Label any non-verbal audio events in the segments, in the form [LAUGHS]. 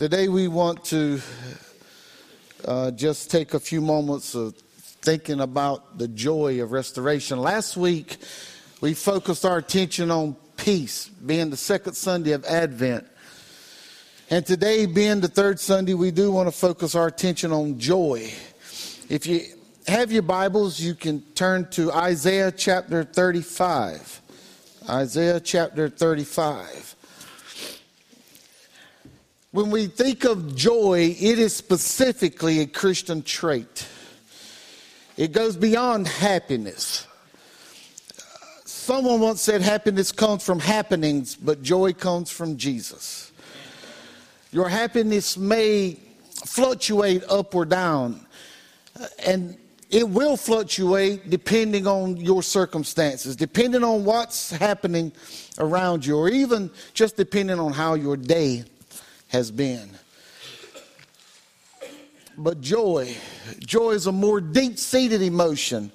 Today we want to uh, just take a few moments of thinking about the joy of restoration. Last week we focused our attention on peace, being the second Sunday of Advent. And today, being the third Sunday, we do want to focus our attention on joy. If you have your Bibles, you can turn to Isaiah chapter 35. Isaiah chapter 35. When we think of joy, it is specifically a Christian trait. It goes beyond happiness. Someone once said happiness comes from happenings, but joy comes from Jesus. Your happiness may fluctuate up or down, and it will fluctuate depending on your circumstances, depending on what's happening around you, or even just depending on how your day has been. But joy, joy is a more deep seated emotion.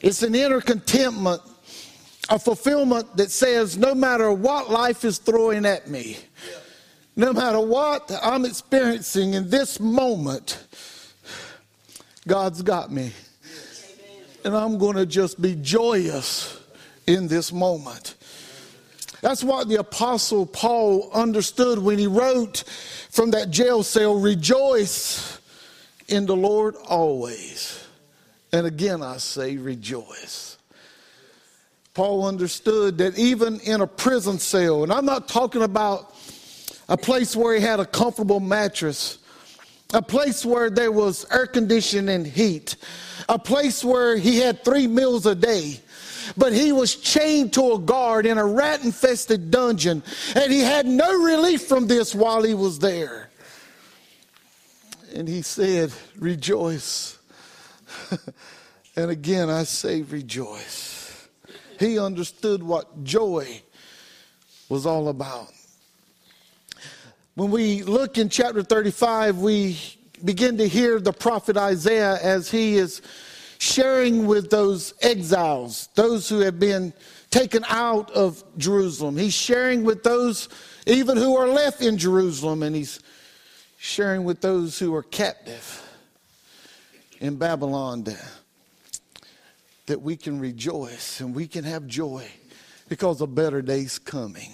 It's an inner contentment, a fulfillment that says, no matter what life is throwing at me, no matter what I'm experiencing in this moment, God's got me. And I'm going to just be joyous in this moment. That's what the Apostle Paul understood when he wrote from that jail cell Rejoice in the Lord always. And again, I say rejoice. Paul understood that even in a prison cell, and I'm not talking about a place where he had a comfortable mattress, a place where there was air conditioning and heat, a place where he had three meals a day but he was chained to a guard in a rat infested dungeon, and he had no relief from this while he was there. And he said, Rejoice. [LAUGHS] and again, I say, Rejoice. He understood what joy was all about. When we look in chapter 35, we begin to hear the prophet Isaiah as he is sharing with those exiles, those who have been taken out of Jerusalem. He's sharing with those even who are left in Jerusalem, and he's sharing with those who are captive in Babylon that, we can rejoice and we can have joy because a better day's coming.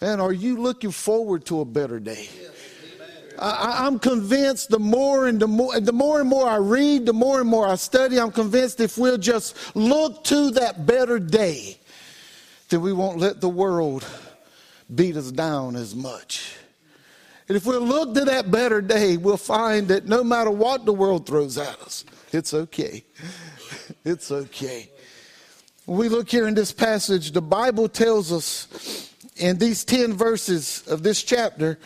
And are you looking forward to a better day? I, am convinced the more and the more, the more and more I read, the more and more I study, I'm convinced if we'll just look to that better day, then we won't let the world beat us down as much. And if we'll look to that better day, we'll find that no matter what the world throws at us, it's okay. [LAUGHS] It's okay. When we look here in this passage, the Bible tells us in these 10 verses of this chapter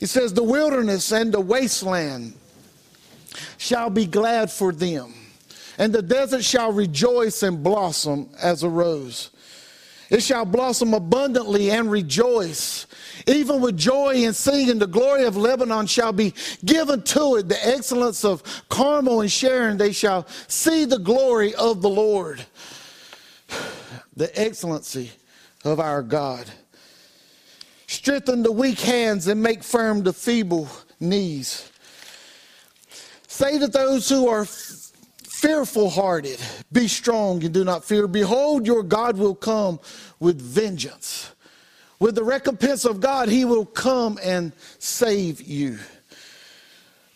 he says, The wilderness and the wasteland shall be glad for them, and the desert shall rejoice and blossom as a rose. It shall blossom abundantly and rejoice. Even with joy and singing, the glory of Lebanon shall be given to it. The excellence of Carmel and Sharon, they shall see the glory of the Lord. [SIGHS] The excellency of our God. Strengthen the weak hands and make firm the feeble knees. Say to those who are fearful hearted, Be strong and do not fear. Behold, your God will come with vengeance. With the recompense of God, he will come and save you.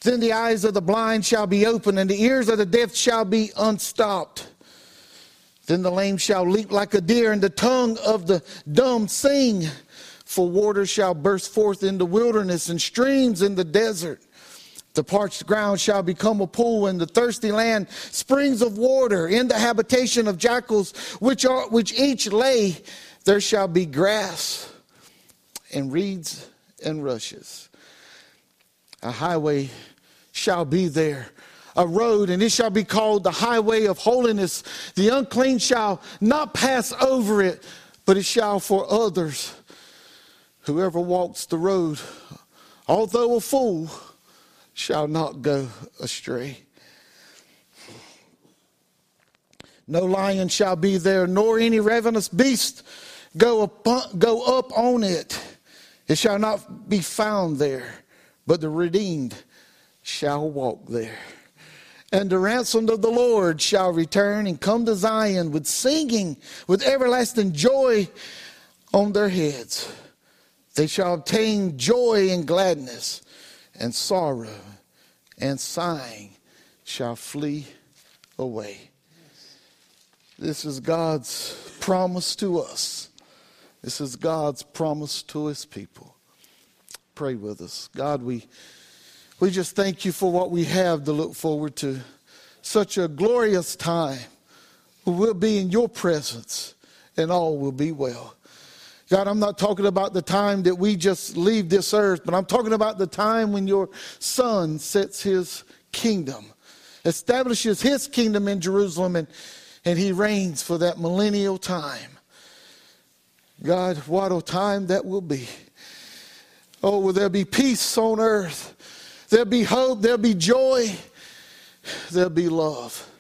Then the eyes of the blind shall be opened, and the ears of the deaf shall be unstopped. Then the lame shall leap like a deer, and the tongue of the dumb sing. For water shall burst forth in the wilderness and streams in the desert. The parched ground shall become a pool, and the thirsty land springs of water. In the habitation of jackals, which, are, which each lay, there shall be grass and reeds and rushes. A highway shall be there, a road, and it shall be called the highway of holiness. The unclean shall not pass over it, but it shall for others Whoever walks the road, although a fool, shall not go astray. No lion shall be there, nor any ravenous beast go up, go up on it. It shall not be found there, but the redeemed shall walk there. And the ransomed of the Lord shall return and come to Zion with singing, with everlasting joy on their heads. They shall obtain joy and gladness, and sorrow and sighing shall flee away. This is God's promise to us. This is God's promise to his people. Pray with us. God, we, we just thank you for what we have to look forward to. Such a glorious time. We'll be in your presence and all will be well. God, I'm not talking about the time that we just leave this earth, but I'm talking about the time when your son sets his kingdom, establishes his kingdom in Jerusalem, and, and he reigns for that millennial time. God, what a time that will be. Oh, will there be peace on earth? There'll be hope, there'll be joy, there'll be love.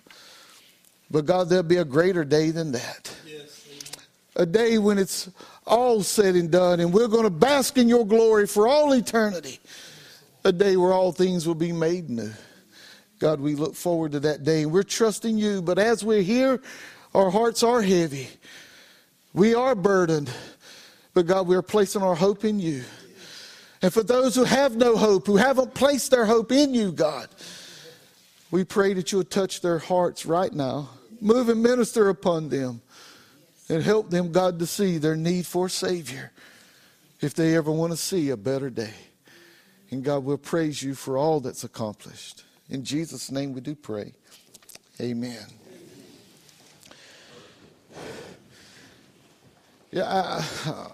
But God, there'll be a greater day than that. Yes, a day when it's all said and done, and we're going to bask in your glory for all eternity. A day where all things will be made new. God, we look forward to that day. We're trusting you, but as we're here, our hearts are heavy. We are burdened, but God, we are placing our hope in you. And for those who have no hope, who haven't placed their hope in you, God, we pray that you will touch their hearts right now. Move and minister upon them and help them, God, to see their need for a Savior if they ever want to see a better day. And God, we'll praise you for all that's accomplished. In Jesus' name we do pray. Amen. Yeah, uh,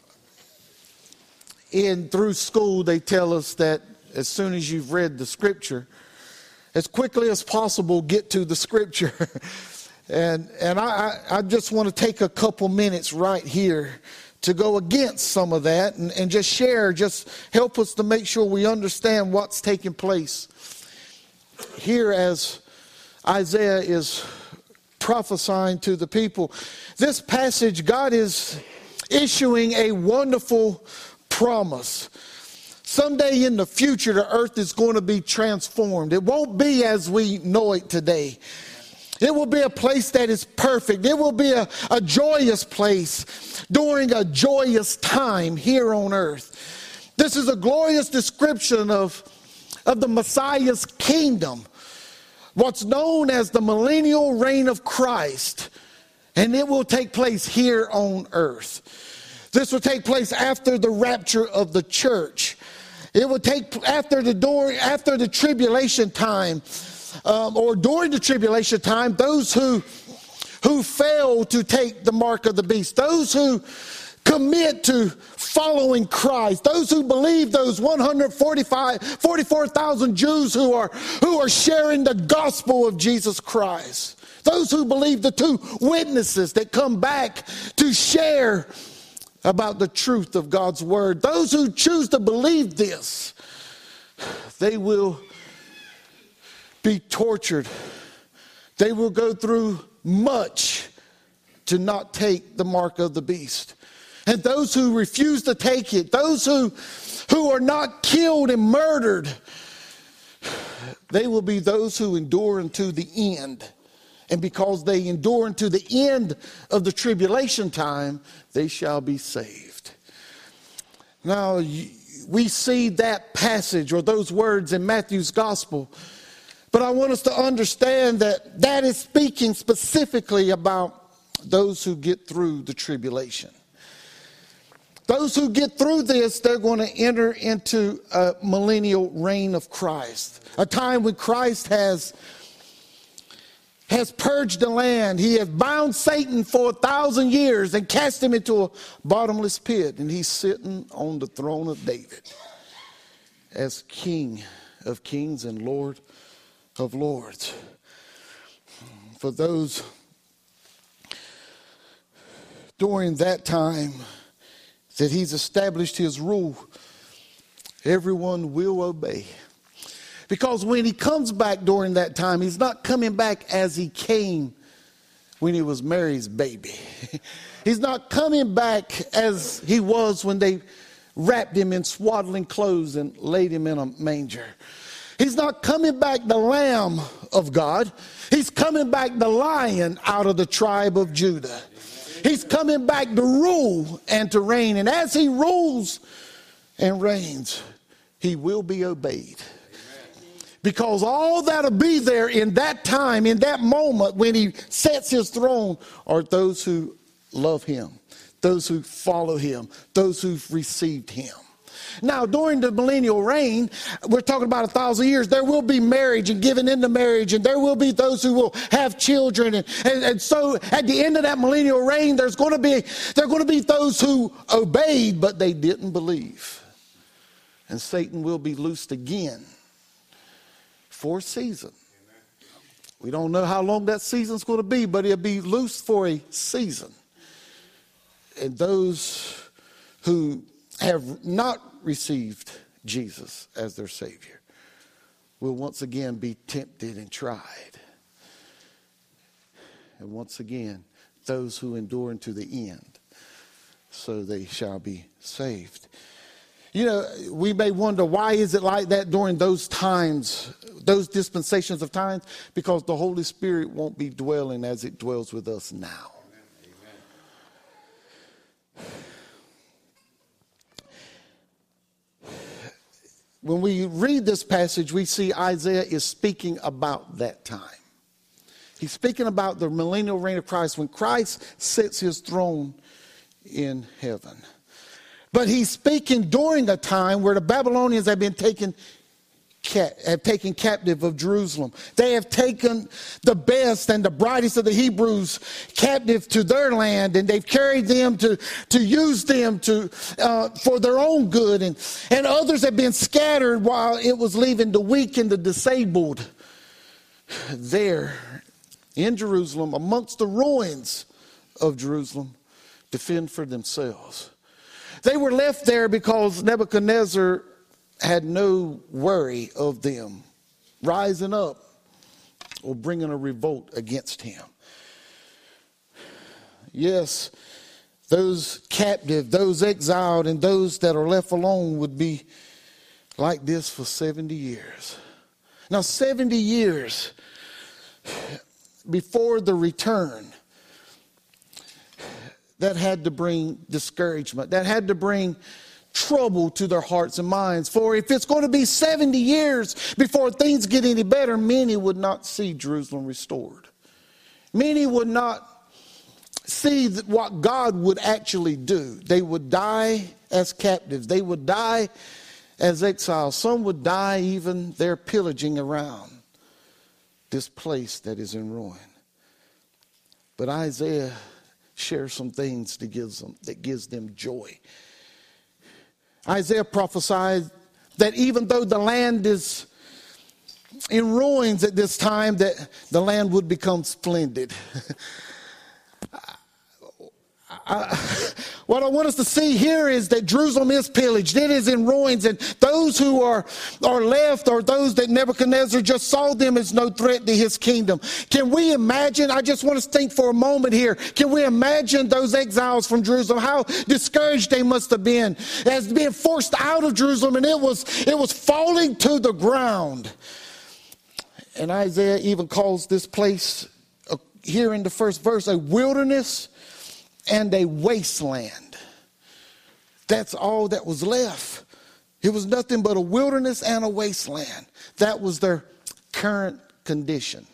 in through school, they tell us that as soon as you've read the scripture, as quickly as possible, get to the scripture. [LAUGHS] and and I, I just want to take a couple minutes right here to go against some of that and, and just share, just help us to make sure we understand what's taking place. Here, as Isaiah is prophesying to the people, this passage, God is issuing a wonderful promise. Someday in the future, the earth is going to be transformed. It won't be as we know it today. It will be a place that is perfect. It will be a, a joyous place during a joyous time here on earth. This is a glorious description of, of the Messiah's kingdom, what's known as the millennial reign of Christ and it will take place here on earth. This will take place after the rapture of the church. It will take after the door after the tribulation time, um, or during the tribulation time. Those who who fail to take the mark of the beast, those who commit to following Christ, those who believe those 145 44,000 Jews who are who are sharing the gospel of Jesus Christ. Those who believe the two witnesses that come back to share about the truth of God's word. Those who choose to believe this, they will be tortured. They will go through much to not take the mark of the beast. And those who refuse to take it, those who, who are not killed and murdered, they will be those who endure unto the end. And because they endure unto the end of the tribulation time, they shall be saved. Now, we see that passage or those words in Matthew's gospel, but I want us to understand that that is speaking specifically about those who get through the tribulation. Those who get through this, they're going to enter into a millennial reign of Christ, a time when Christ has has purged the land. He has bound Satan for a thousand years and cast him into a bottomless pit. And he's sitting on the throne of David as King of kings and Lord of lords. For those during that time that he's established his rule, everyone will obey. Because when he comes back during that time, he's not coming back as he came when he was Mary's baby. [LAUGHS] he's not coming back as he was when they wrapped him in swaddling clothes and laid him in a manger. He's not coming back the Lamb of God. He's coming back the Lion out of the tribe of Judah. He's coming back to rule and to reign. And as he rules and reigns, he will be obeyed. Because all that'll be there in that time, in that moment when he sets his throne, are those who love him, those who follow him, those who've received him. Now, during the millennial reign, we're talking about a thousand years, there will be marriage and giving into marriage, and there will be those who will have children. And, and, and so at the end of that millennial reign, there's going to be there are going to be those who obeyed, but they didn't believe. And Satan will be loosed again for a season. We don't know how long that season's going to be, but it'll be loose for a season. And those who have not received Jesus as their Savior will once again be tempted and tried. And once again, those who endure unto the end, so they shall be saved. You know, we may wonder why is it like that during those times, those dispensations of times? Because the Holy Spirit won't be dwelling as it dwells with us now. When we read this passage, we see Isaiah is speaking about that time. He's speaking about the millennial reign of Christ when Christ sits his throne in heaven. But he's speaking during a time where the Babylonians have been taken have taken captive of Jerusalem. They have taken the best and the brightest of the Hebrews captive to their land, and they've carried them to, to use them to, uh, for their own good. And, and others have been scattered while it was leaving the weak and the disabled there in Jerusalem, amongst the ruins of Jerusalem, to fend for themselves. They were left there because Nebuchadnezzar had no worry of them rising up or bringing a revolt against him. Yes, those captive, those exiled, and those that are left alone would be like this for 70 years. Now, 70 years before the return, that had to bring discouragement, that had to bring trouble to their hearts and minds. For if it's going to be 70 years before things get any better, many would not see Jerusalem restored. Many would not see what God would actually do. They would die as captives, they would die as exiles. Some would die even there pillaging around this place that is in ruin. But Isaiah shares some things that gives them, that gives them joy. Isaiah prophesied that even though the land is in ruins at this time, that the land would become splendid. [LAUGHS] I, what I want us to see here is that Jerusalem is pillaged. It is in ruins. And those who are, are left are those that Nebuchadnezzar just saw them as no threat to his kingdom. Can we imagine? I just want us to think for a moment here. Can we imagine those exiles from Jerusalem? How discouraged they must have been as being forced out of Jerusalem and it was, it was falling to the ground. And Isaiah even calls this place uh, here in the first verse a wilderness and a wasteland. That's all that was left. It was nothing but a wilderness and a wasteland. That was their current condition.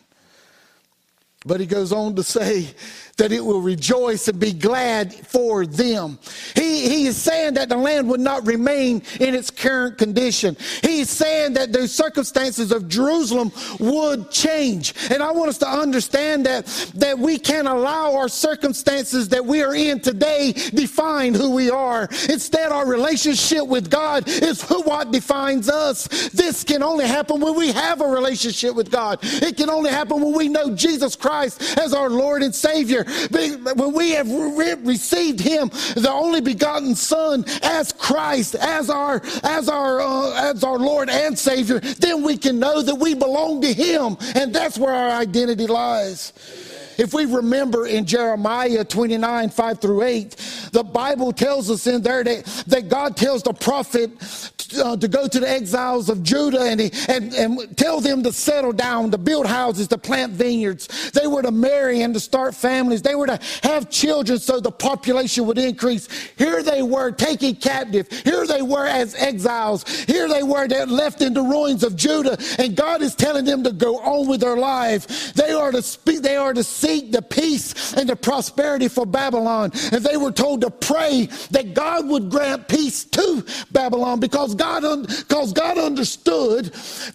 But he goes on to say that it will rejoice and be glad for them. He, he is saying that the land would not remain in its current condition. He's saying that the circumstances of Jerusalem would change. And I want us to understand that, that we can't allow our circumstances that we are in today define who we are. Instead, our relationship with God is who what defines us. This can only happen when we have a relationship with God. It can only happen when we know Jesus Christ as our Lord and Savior when we have re- received him, the only begotten Son, as Christ, as our, as our, uh, as our Lord and Savior, then we can know that we belong to him. And that's where our identity lies. If we remember in Jeremiah 29, 5 through 8, the Bible tells us in there that, that God tells the prophet uh, to go to the exiles of Judah and, he, and, and tell them to settle down, to build houses, to plant vineyards. They were to marry and to start families. They were to have children so the population would increase. Here they were taken captive. Here they were as exiles. Here they were left in the ruins of Judah. And God is telling them to go on with their life. They are to speak, they are to seek the peace and the prosperity for Babylon. And they were told to pray that God would grant peace to Babylon because God, because God understood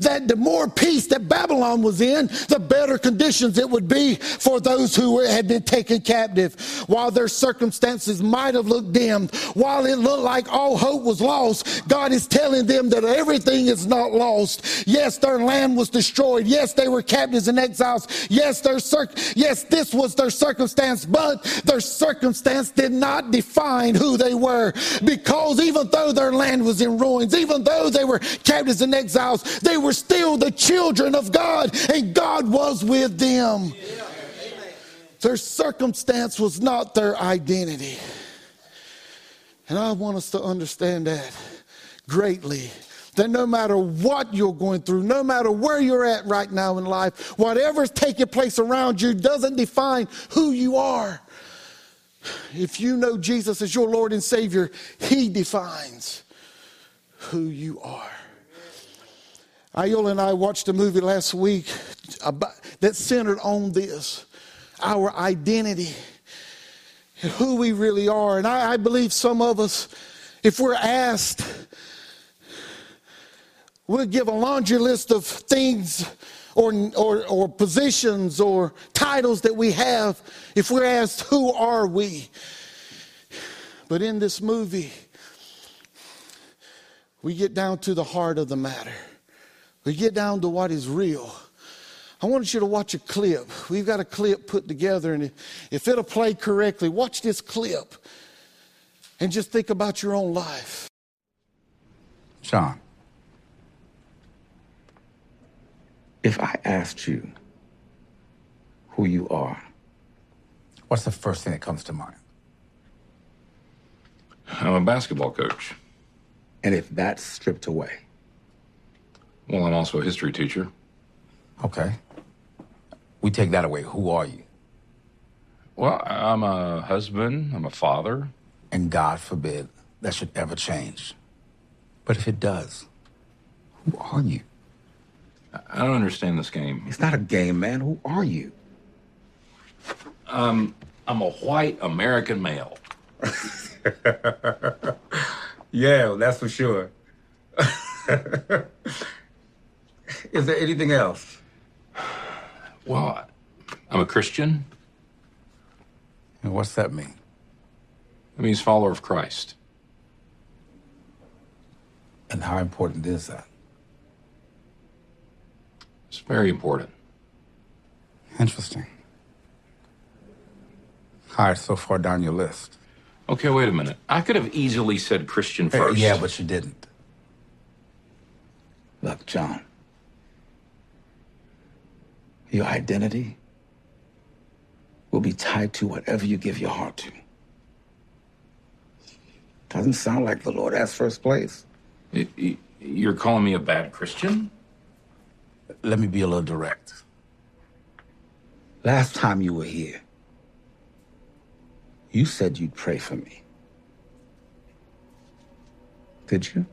that the more peace that Babylon was in, the better conditions it would be for those who had been taken captive. While their circumstances might have looked dim, while it looked like all hope was lost, God is telling them that everything is not lost. Yes, their land was destroyed. Yes, they were captives and exiles. Yes, their cir- yes, this was their circumstance, but their circumstance did not define who they were because even though their land was in ruins, even though they were captives and exiles, they were still the children of God and God was with them. Their circumstance was not their identity. And I want us to understand that greatly. That no matter what you're going through, no matter where you're at right now in life, whatever's taking place around you doesn't define who you are. If you know Jesus as your Lord and Savior, He defines who you are. Ayola and I watched a movie last week about, that centered on this our identity who we really are. And I, I believe some of us, if we're asked, we'll give a laundry list of things or, or, or positions or titles that we have if we're asked, Who are we? But in this movie, we get down to the heart of the matter. We get down to what is real. I want you to watch a clip. We've got a clip put together, and if it'll play correctly, watch this clip and just think about your own life. John, if I asked you who you are, what's the first thing that comes to mind? I'm a basketball coach. And if that's stripped away? Well, I'm also a history teacher. Okay. We take that away. Who are you? Well, I'm a husband, I'm a father. And God forbid that should ever change. But if it does, who are you? I don't understand this game. It's not a game, man. Who are you? Um, I'm a white American male. [LAUGHS] yeah, that's for sure. [LAUGHS] Is there anything else? Well, I'm a Christian. And what's that mean? It means follower of Christ. And how important is that? It's very important. Interesting. Right, so far down your list. Okay, wait a minute. I could have easily said Christian first. yeah, but you didn't. Look, John, your identity will be tied to whatever you give your heart to. Doesn't sound like the Lord has first place. You're calling me a bad Christian? Let me be a little direct. Last time you were here, you said you'd pray for me. Did you?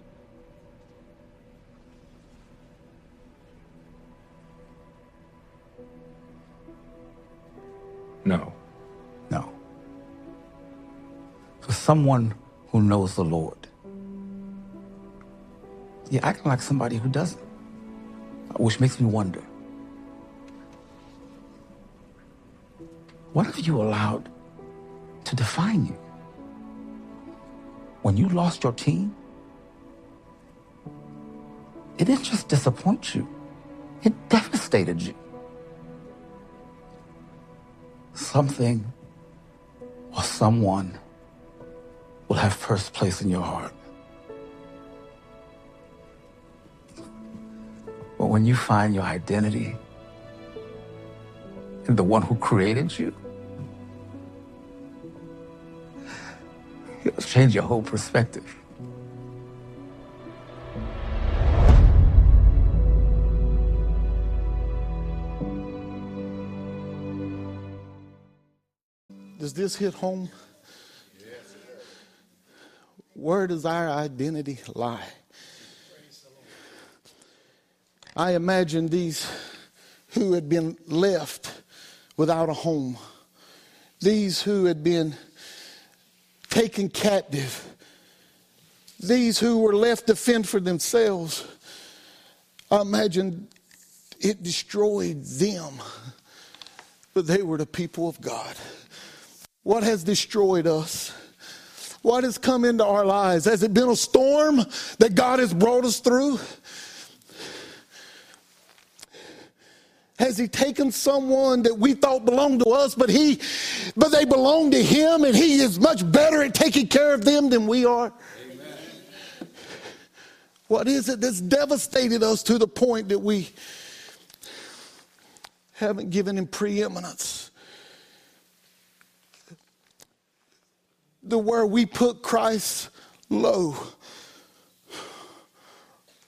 No. No. For someone who knows the Lord, you're acting like somebody who doesn't, which makes me wonder what have you allowed to define you? When you lost your team, it didn't just disappoint you, it devastated you something or someone will have first place in your heart. But when you find your identity in the one who created you, it'll change your whole perspective. Does this hit home? Where does our identity lie? I imagine these who had been left without a home, these who had been taken captive, these who were left to fend for themselves. I imagine it destroyed them, but they were the people of God. What has destroyed us? What has come into our lives? Has it been a storm that God has brought us through? Has he taken someone that we thought belonged to us, but he, but they belong to him, and he is much better at taking care of them than we are? Amen. What is it that's devastated us to the point that we haven't given him preeminence? The where we put Christ low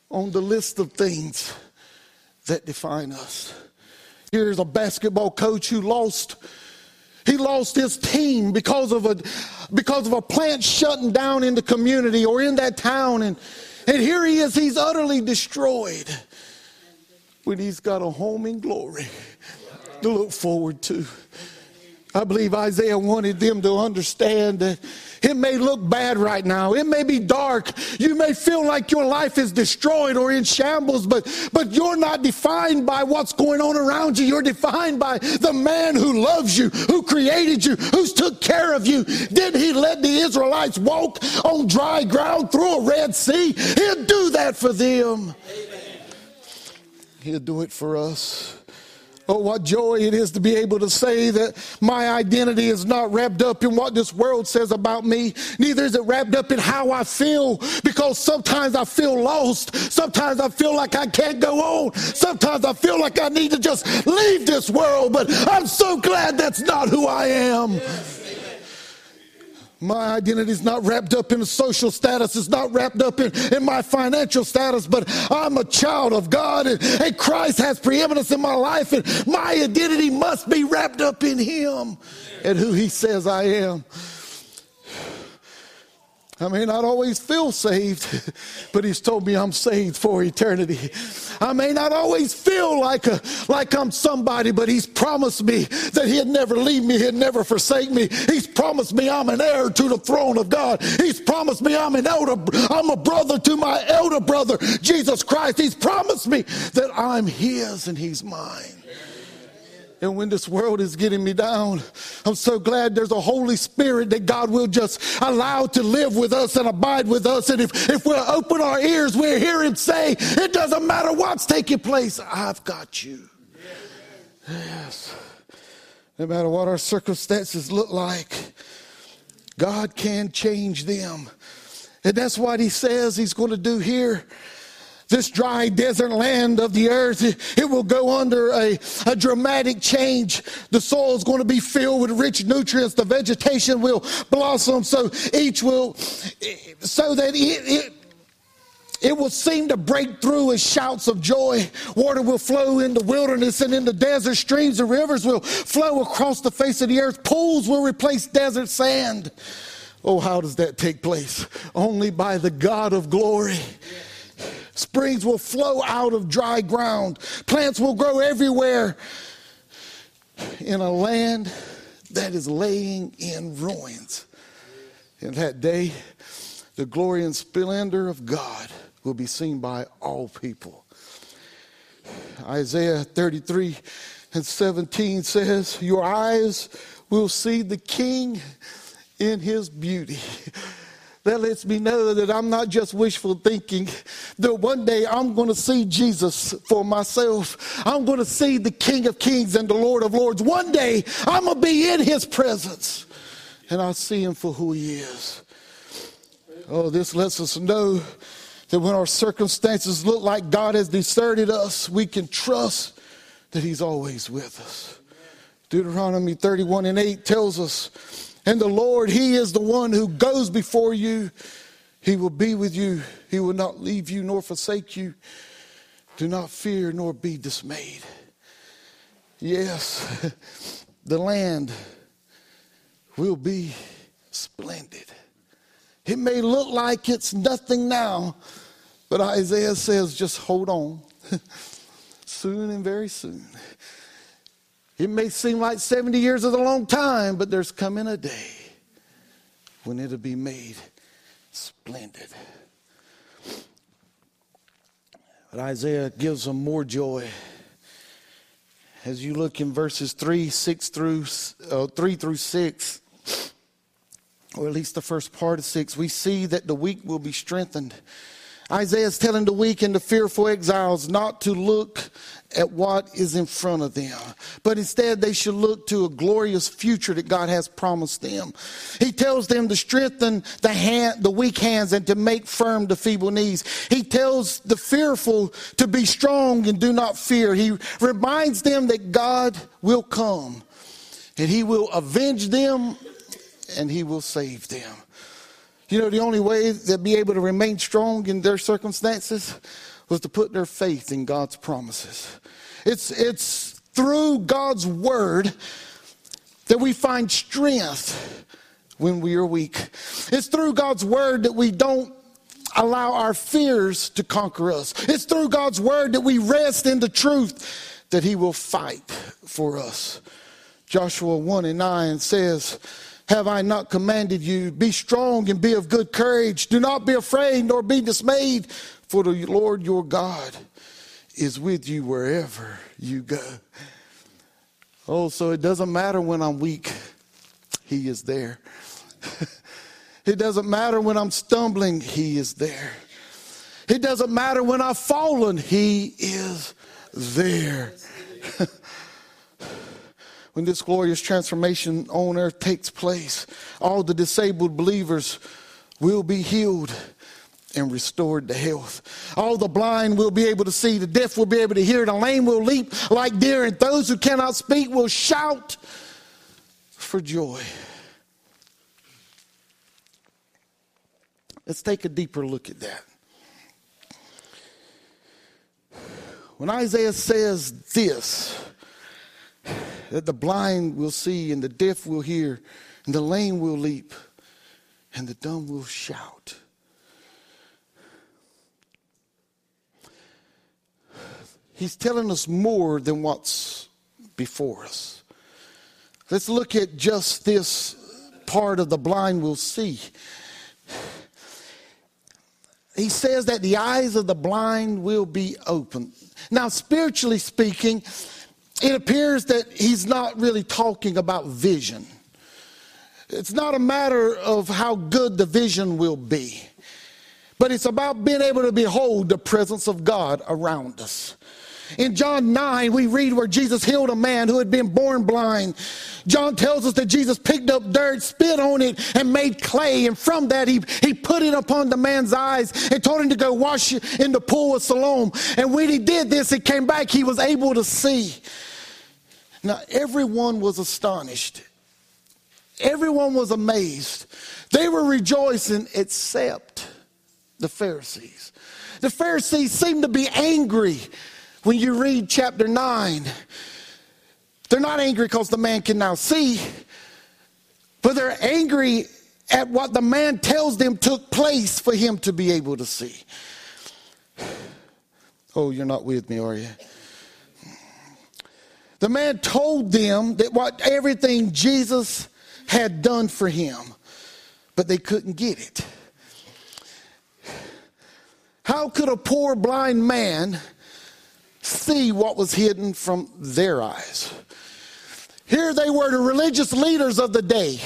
on the list of things that define us. Here's a basketball coach who lost. He lost his team because of a because of a plant shutting down in the community or in that town, and and here he is. He's utterly destroyed. When he's got a home in glory to look forward to. I believe Isaiah wanted them to understand that it may look bad right now. It may be dark. You may feel like your life is destroyed or in shambles, but, but you're not defined by what's going on around you. You're defined by the man who loves you, who created you, who's took care of you. Did he let the Israelites walk on dry ground through a Red Sea? He'll do that for them. He'll do it for us. Oh, what joy it is to be able to say that my identity is not wrapped up in what this world says about me. Neither is it wrapped up in how I feel because sometimes I feel lost. Sometimes I feel like I can't go on. Sometimes I feel like I need to just leave this world, but I'm so glad that's not who I am. Yes. My identity is not wrapped up in social status. It's not wrapped up in, in my financial status, but I'm a child of God and, and Christ has preeminence in my life and my identity must be wrapped up in Him and who He says I am. I may not always feel saved, [LAUGHS] but he's told me I'm saved for eternity. I may not always feel like a, like I'm somebody, but he's promised me that he'd never leave me, he'd never forsake me. He's promised me I'm an heir to the throne of God. He's promised me I'm an elder, I'm a brother to my elder brother, Jesus Christ. He's promised me that I'm his and he's mine. And when this world is getting me down, I'm so glad there's a Holy Spirit that God will just allow to live with us and abide with us. And if, if we'll open our ears, we'll hear Him say, It doesn't matter what's taking place, I've got you. Yes. No matter what our circumstances look like, God can change them. And that's what He says He's going to do here this dry desert land of the earth, it will go under a, a dramatic change. The soil is going to be filled with rich nutrients. The vegetation will blossom. So each will, so that it, it it will seem to break through with shouts of joy. Water will flow in the wilderness and in the desert. Streams and rivers will flow across the face of the earth. Pools will replace desert sand. Oh, how does that take place? Only by the God of glory. Springs will flow out of dry ground. Plants will grow everywhere in a land that is laying in ruins. In that day, the glory and splendor of God will be seen by all people. Isaiah 33 and 17 says, Your eyes will see the King in his beauty. That lets me know that I'm not just wishful thinking, that one day I'm going to see Jesus for myself. I'm going to see the King of Kings and the Lord of Lords. One day I'm going to be in his presence and I'll see him for who he is. Oh, this lets us know that when our circumstances look like God has deserted us, we can trust that he's always with us. Deuteronomy 31 and 8 tells us, And the Lord, He is the one who goes before you. He will be with you. He will not leave you nor forsake you. Do not fear nor be dismayed. Yes, [LAUGHS] the land will be splendid. It may look like it's nothing now, but Isaiah says just hold on. [LAUGHS] soon and very soon. It may seem like 70 years is a long time, but there's coming a day when it'll be made splendid. But Isaiah gives them more joy. As you look in verses 3, 6 through, uh, 3 through 6, or at least the first part of 6, we see that the weak will be strengthened Isaiah is telling the weak and the fearful exiles not to look at what is in front of them, but instead they should look to a glorious future that God has promised them. He tells them to strengthen the hand, the weak hands and to make firm the feeble knees. He tells the fearful to be strong and do not fear. He reminds them that God will come and he will avenge them and he will save them. You know, the only way they'd be able to remain strong in their circumstances was to put their faith in God's promises. It's, it's through God's word that we find strength when we are weak. It's through God's word that we don't allow our fears to conquer us. It's through God's word that we rest in the truth that He will fight for us. Joshua 1 and 9 says, have I not commanded you? Be strong and be of good courage. Do not be afraid nor be dismayed, for the Lord your God is with you wherever you go. Oh, so it doesn't matter when I'm weak, He is there. [LAUGHS] it doesn't matter when I'm stumbling, He is there. It doesn't matter when I've fallen, He is there. [LAUGHS] when this glorious transformation on earth takes place, all the disabled believers will be healed and restored to health. All the blind will be able to see, the deaf will be able to hear, the lame will leap like deer, and those who cannot speak will shout for joy. Let's take a deeper look at that. When Isaiah says this, that the blind will see and the deaf will hear and the lame will leap and the dumb will shout. He's telling us more than what's before us. Let's look at just this part of the blind will see. He says that the eyes of the blind will be opened. Now, spiritually speaking, it appears that he's not really talking about vision. It's not a matter of how good the vision will be, but it's about being able to behold the presence of God around us. In John 9, we read where Jesus healed a man who had been born blind. John tells us that Jesus picked up dirt, spit on it, and made clay. And from that, he, he put it upon the man's eyes and told him to go wash in the pool of Siloam. And when he did this, he came back, he was able to see. Now, everyone was astonished. Everyone was amazed. They were rejoicing except the Pharisees. The Pharisees seemed to be angry when you read chapter 9. They're not angry because the man can now see, but they're angry at what the man tells them took place for him to be able to see. Oh, you're not with me, are you? The man told them that what everything Jesus had done for him, but they couldn't get it. How could a poor blind man see what was hidden from their eyes? Here they were, the religious leaders of the day.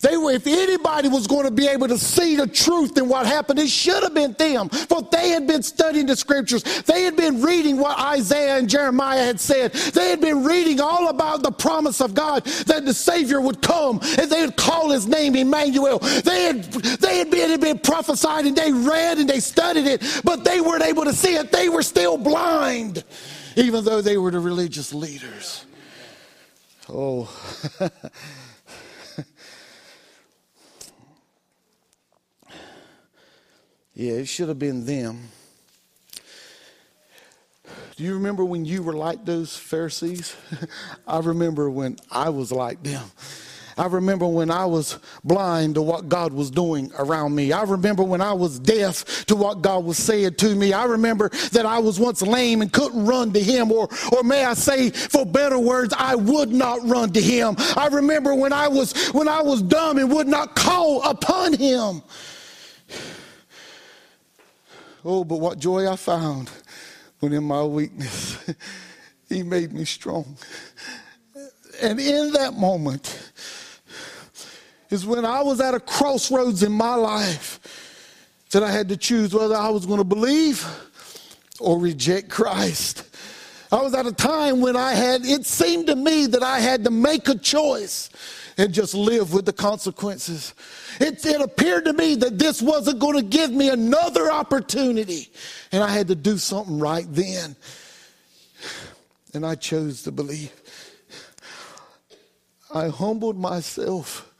They were, if anybody was going to be able to see the truth in what happened, it should have been them. For they had been studying the scriptures. They had been reading what Isaiah and Jeremiah had said. They had been reading all about the promise of God that the Savior would come and they would call his name Emmanuel. They had, they had been, had been prophesied and they read and they studied it, but they weren't able to see it. They were still blind, even though they were the religious leaders. Oh. [LAUGHS] yeah, it should have been them. Do you remember when you were like those Pharisees? [LAUGHS] I remember when I was like them. I remember when I was blind to what God was doing around me. I remember when I was deaf to what God was saying to me. I remember that I was once lame and couldn't run to Him, or, or may I say, for better words, I would not run to Him. I remember when I was when I was dumb and would not call upon Him. Oh, but what joy I found when in my weakness [LAUGHS] He made me strong. And in that moment, is when I was at a crossroads in my life that I had to choose whether I was going to believe or reject Christ. I was at a time when I had, it seemed to me that I had to make a choice and just live with the consequences. It, it appeared to me that this wasn't going to give me another opportunity, and I had to do something right then. And I chose to believe. I humbled myself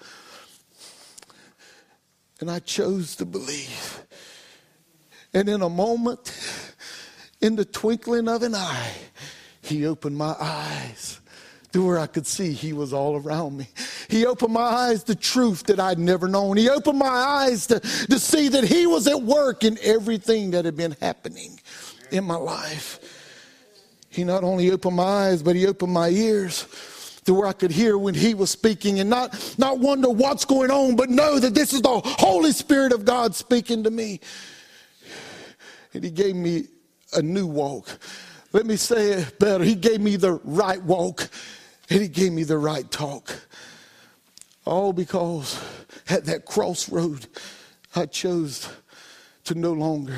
and I chose to believe. And in a moment, in the twinkling of an eye, he opened my eyes to where I could see he was all around me. He opened my eyes to truth that I'd never known. He opened my eyes to, to see that he was at work in everything that had been happening in my life. He not only opened my eyes, but he opened my ears to where I could hear when he was speaking and not, not wonder what's going on, but know that this is the Holy Spirit of God speaking to me. And he gave me a new walk. Let me say it better. He gave me the right walk and he gave me the right talk. All because at that crossroad, I chose to no longer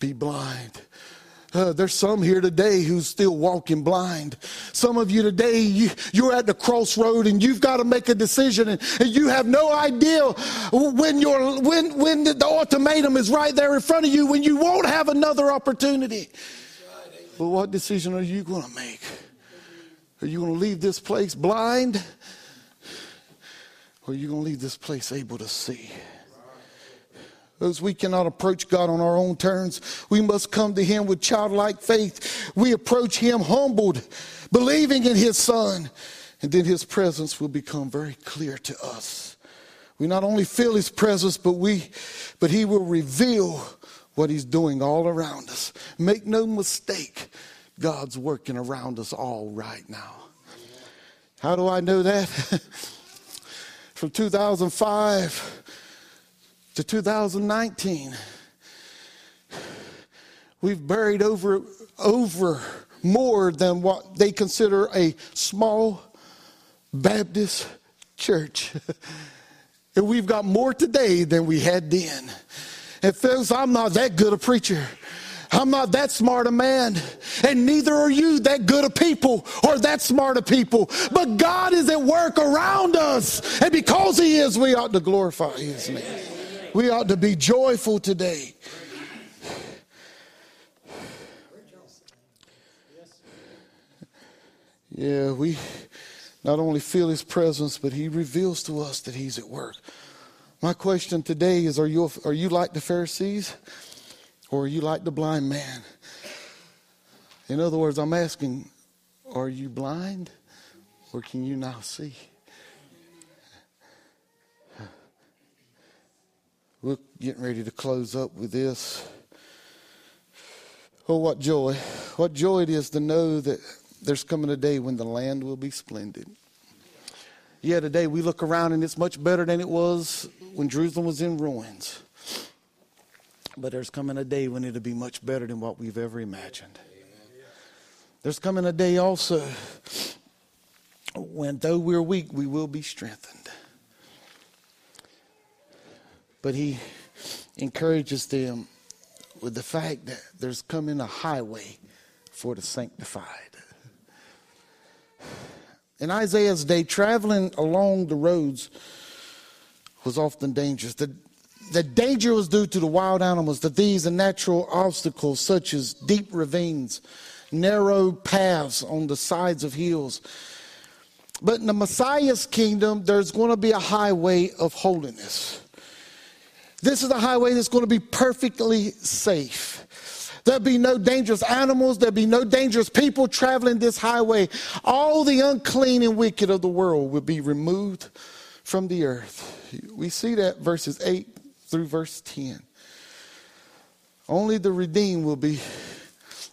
be blind. Uh, there's some here today who's still walking blind. Some of you today, you, you're at the crossroad and you've got to make a decision and, and you have no idea when, you're, when, when the ultimatum is right there in front of you, when you won't have another opportunity. But what decision are you going to make? Are you going to leave this place blind? Or are you going to leave this place able to see? As we cannot approach God on our own terms, we must come to Him with childlike faith. We approach Him humbled, believing in His Son, and then His presence will become very clear to us. We not only feel His presence, but we, but He will reveal what He's doing all around us. Make no mistake, God's working around us all right now. How do I know that? [LAUGHS] From 2005 to 2019, we've buried over, over more than what they consider a small Baptist church. [LAUGHS] and we've got more today than we had then. And folks, I'm not that good a preacher. I'm not that smart a man, and neither are you that good a people or that smart a people. But God is at work around us, and because He is, we ought to glorify His name. We ought to be joyful today. Yeah, we not only feel his presence, but he reveals to us that he's at work. My question today is are you, are you like the Pharisees or are you like the blind man? In other words, I'm asking, are you blind or can you now see? We're getting ready to close up with this. Oh, what joy. What joy it is to know that there's coming a day when the land will be splendid. Yeah, today we look around and it's much better than it was when Jerusalem was in ruins. But there's coming a day when it'll be much better than what we've ever imagined. There's coming a day also when, though we're weak, we will be strengthened. But he encourages them with the fact that there's coming a highway for the sanctified. In Isaiah's day, traveling along the roads was often dangerous. The, the danger was due to the wild animals, the thieves, and natural obstacles such as deep ravines, narrow paths on the sides of hills, But in the Messiah's kingdom, there's going to be a highway of holiness. This is a highway that's going to be perfectly safe. There'll be no dangerous animals. There'll be no dangerous people traveling this highway. All the unclean and wicked of the world will be removed from the earth. We see that verses 8 through verse 10. Only the redeemed will be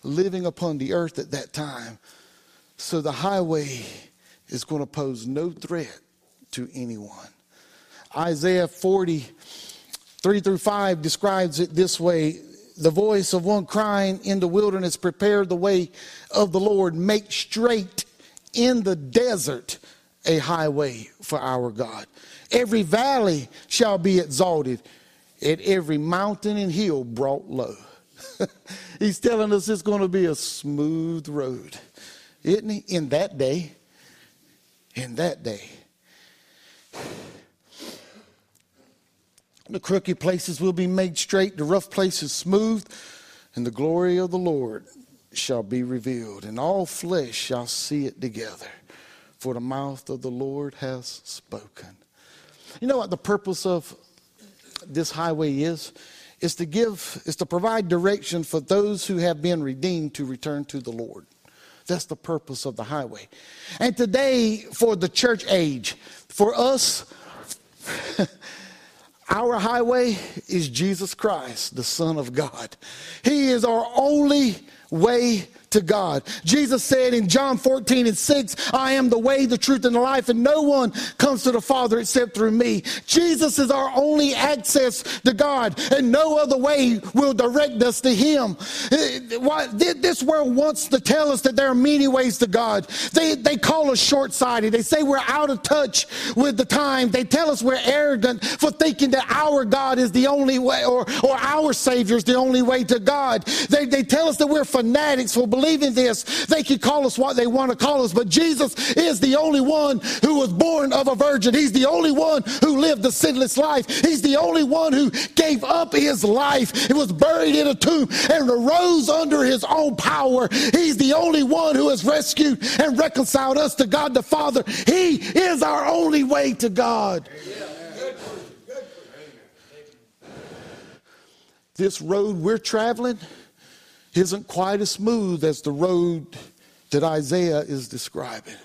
living upon the earth at that time. So the highway is going to pose no threat to anyone. Isaiah 40, 3 through 5 describes it this way the voice of one crying in the wilderness, prepare the way of the Lord, make straight in the desert a highway for our God. Every valley shall be exalted, and every mountain and hill brought low. [LAUGHS] He's telling us it's going to be a smooth road, isn't he? In that day, in that day. The crooked places will be made straight, the rough places smooth, and the glory of the Lord shall be revealed, and all flesh shall see it together. For the mouth of the Lord has spoken. You know what the purpose of this highway is? Is to give, is to provide direction for those who have been redeemed to return to the Lord. That's the purpose of the highway. And today, for the church age, for us, [LAUGHS] Our highway is Jesus Christ, the Son of God. He is our only way to God. Jesus said in John 14 and 6, I am the way, the truth, and the life, and no one comes to the Father except through me. Jesus is our only access to God, and no other way will direct us to Him. Eh, this world wants to tell us that there are many ways to God. They, they call us short sighted. They say we're out of touch with the time. They tell us we're arrogant for thinking that our God is the only way, or, or our Savior is the only way to God. They, they tell us that we're fanatics for believing believe in this, they can call us what they want to call us, but Jesus is the only one who was born of a virgin. He's the only one who lived a sinless life. He's the only one who gave up his life. He was buried in a tomb and arose under his own power. He's the only one who has rescued and reconciled us to God the Father. He is our only way to God. This road we're traveling isn't quite as smooth as the road that Isaiah is describing.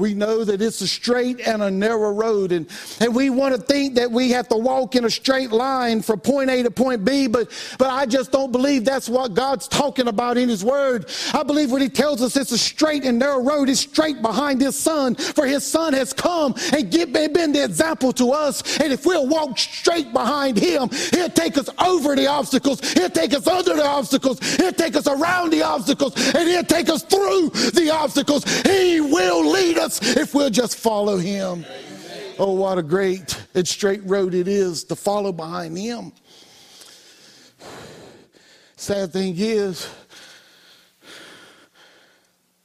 We know that it's a straight and a narrow road, and, and we want to think that we have to walk in a straight line from point A to point B, but, but I just don't believe that's what God's talking about in His Word. I believe when He tells us it's a straight and narrow road, it's straight behind His Son, for His Son has come and give, been the example to us. And if we'll walk straight behind Him, He'll take us over the obstacles, He'll take us under the obstacles, He'll take us around the obstacles, and He'll take us through the obstacles. He will lead us us if we'll just follow him. Oh, what a great and straight road it is to follow behind him. Sad thing is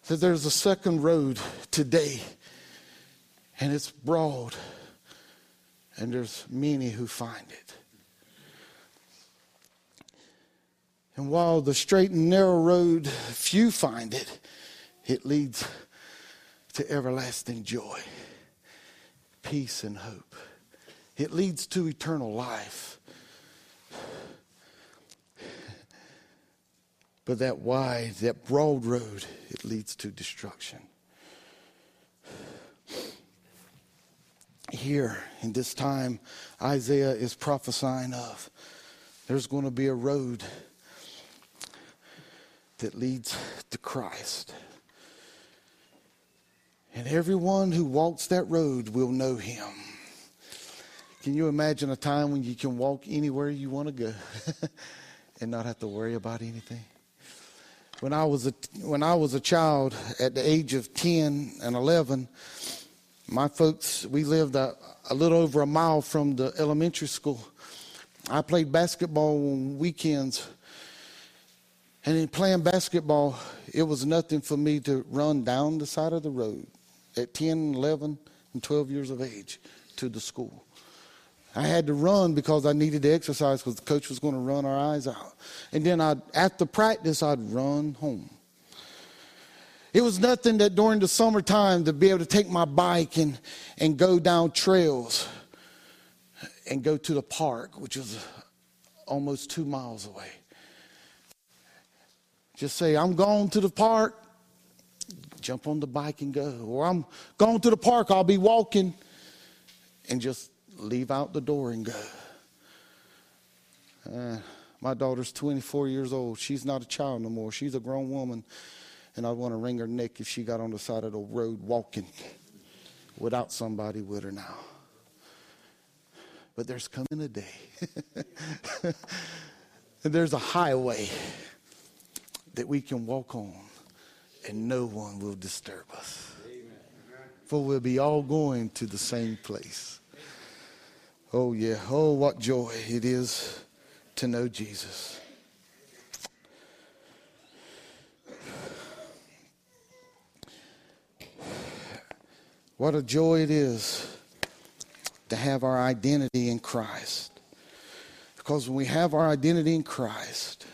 that there's a second road today, and it's broad, and there's many who find it. And while the straight and narrow road, few find it, it leads to everlasting joy, peace, and hope. It leads to eternal life. But that wide, that broad road, it leads to destruction. Here, in this time, Isaiah is prophesying of there's going to be a road that leads to Christ. And everyone who walks that road will know him. Can you imagine a time when you can walk anywhere you want to go [LAUGHS] and not have to worry about anything? When I was a, when I was a child at the age of 10 and 11, my folks, we lived a, a little over a mile from the elementary school. I played basketball on weekends. And in playing basketball, it was nothing for me to run down the side of the road at 10, 11, and 12 years of age to the school. I had to run because I needed to exercise because the coach was going to run our eyes out. And then I'd, after practice, I'd run home. It was nothing that during the summertime to be able to take my bike and, and go down trails and go to the park, which was almost two miles away. Just say, I'm going to the park, jump on the bike and go. Or I'm going to the park, I'll be walking, and just leave out the door and go. Uh, my daughter's 24 years old. She's not a child no more. She's a grown woman and I'd want to wring her neck if she got on the side of the road walking without somebody with her now. But there's coming a day. [LAUGHS] and there's a highway that we can walk on and no one will disturb us. For we'll be all going to the same place. Oh, yeah. Oh, what joy it is to know Jesus. What a joy it is to have our identity in Christ. Because when we have our identity in Christ,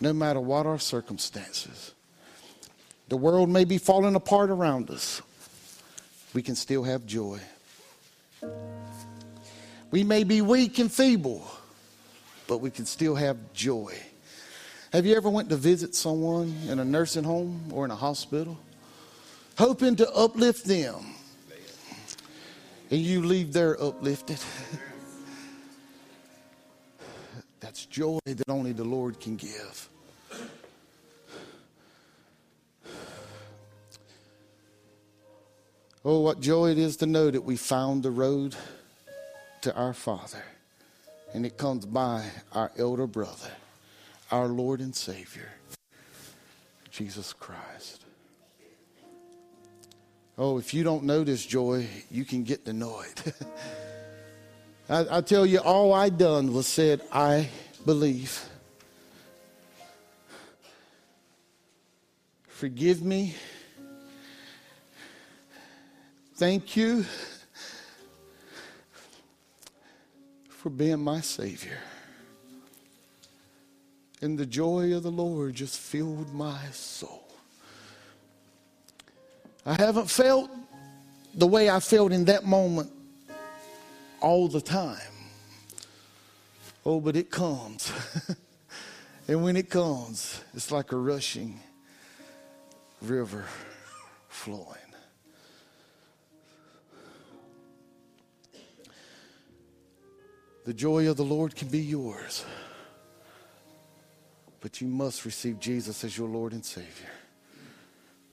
no matter what our circumstances, the world may be falling apart around us, we can still have joy. We may be weak and feeble, but we can still have joy. Have you ever went to visit someone in a nursing home or in a hospital? hoping to uplift them. And you leave there uplifted. [LAUGHS] That's joy that only the Lord can give. Oh, what joy it is to know that we found the road to our Father. And it comes by our elder brother, our Lord and Savior, Jesus Christ. Oh, if you don't know this joy, you can get to know it. I, I tell you, all I done was said, I believe. Forgive me. Thank you for being my Savior. And the joy of the Lord just filled my soul. I haven't felt the way I felt in that moment all the time. Oh, but it comes. [LAUGHS] and when it comes, it's like a rushing river flowing. The joy of the Lord can be yours, but you must receive Jesus as your Lord and Savior.